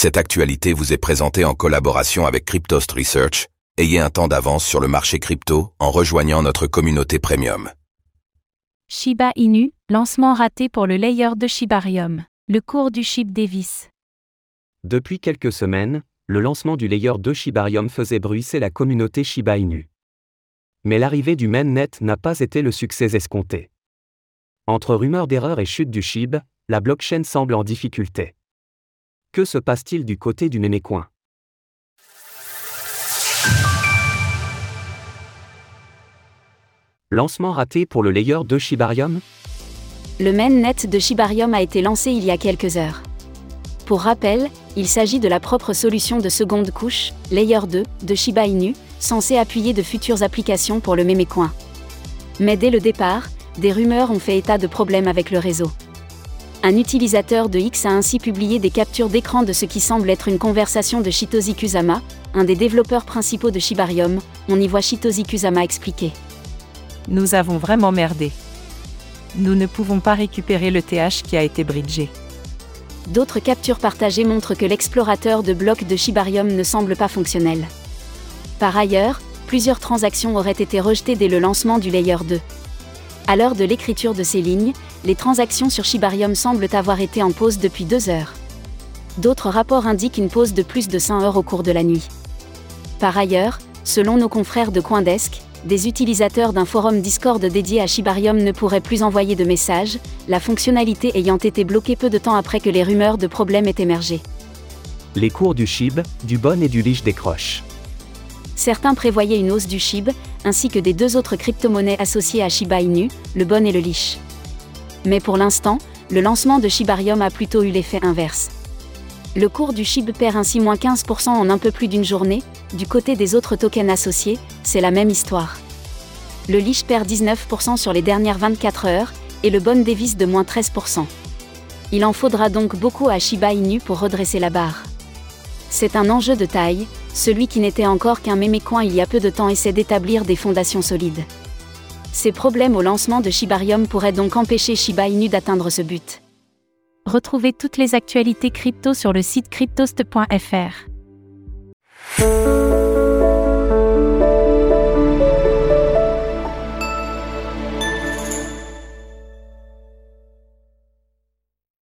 Cette actualité vous est présentée en collaboration avec Cryptost Research. Ayez un temps d'avance sur le marché crypto en rejoignant notre communauté premium. Shiba Inu, lancement raté pour le layer de Shibarium. Le cours du SHIB Davis. Depuis quelques semaines, le lancement du layer 2 Shibarium faisait bruisser la communauté Shiba Inu. Mais l'arrivée du mainnet n'a pas été le succès escompté. Entre rumeurs d'erreurs et chute du SHIB, la blockchain semble en difficulté. Que se passe-t-il du côté du Ménécoin Lancement raté pour le layer 2 Shibarium? Le mainnet de Shibarium a été lancé il y a quelques heures. Pour rappel, il s'agit de la propre solution de seconde couche, Layer 2, de Shiba Inu, censée appuyer de futures applications pour le mémécoin. Mais dès le départ, des rumeurs ont fait état de problèmes avec le réseau. Un utilisateur de X a ainsi publié des captures d'écran de ce qui semble être une conversation de Shitoshi Kusama, un des développeurs principaux de Shibarium. On y voit Shitoshi Kusama expliquer. Nous avons vraiment merdé. Nous ne pouvons pas récupérer le TH qui a été bridgé. D'autres captures partagées montrent que l'explorateur de blocs de Shibarium ne semble pas fonctionnel. Par ailleurs, plusieurs transactions auraient été rejetées dès le lancement du Layer 2. À l'heure de l'écriture de ces lignes, les transactions sur Shibarium semblent avoir été en pause depuis deux heures. D'autres rapports indiquent une pause de plus de 100 heures au cours de la nuit. Par ailleurs, selon nos confrères de Coindesk, des utilisateurs d'un forum Discord dédié à Shibarium ne pourraient plus envoyer de messages, la fonctionnalité ayant été bloquée peu de temps après que les rumeurs de problèmes aient émergé. Les cours du SHIB, du Bon et du Lich décrochent. Certains prévoyaient une hausse du SHIB, ainsi que des deux autres crypto-monnaies associées à Shiba Inu, le Bon et le Lich. Mais pour l'instant, le lancement de Shibarium a plutôt eu l'effet inverse. Le cours du SHIB perd ainsi moins 15% en un peu plus d'une journée, du côté des autres tokens associés, c'est la même histoire. Le Lich perd 19% sur les dernières 24 heures, et le Bon Davis de moins 13%. Il en faudra donc beaucoup à Shiba Inu pour redresser la barre. C'est un enjeu de taille, celui qui n'était encore qu'un mémécoin il y a peu de temps essaie d'établir des fondations solides. Ces problèmes au lancement de Shibarium pourraient donc empêcher Shiba Inu d'atteindre ce but. Retrouvez toutes les actualités crypto sur le site cryptost.fr.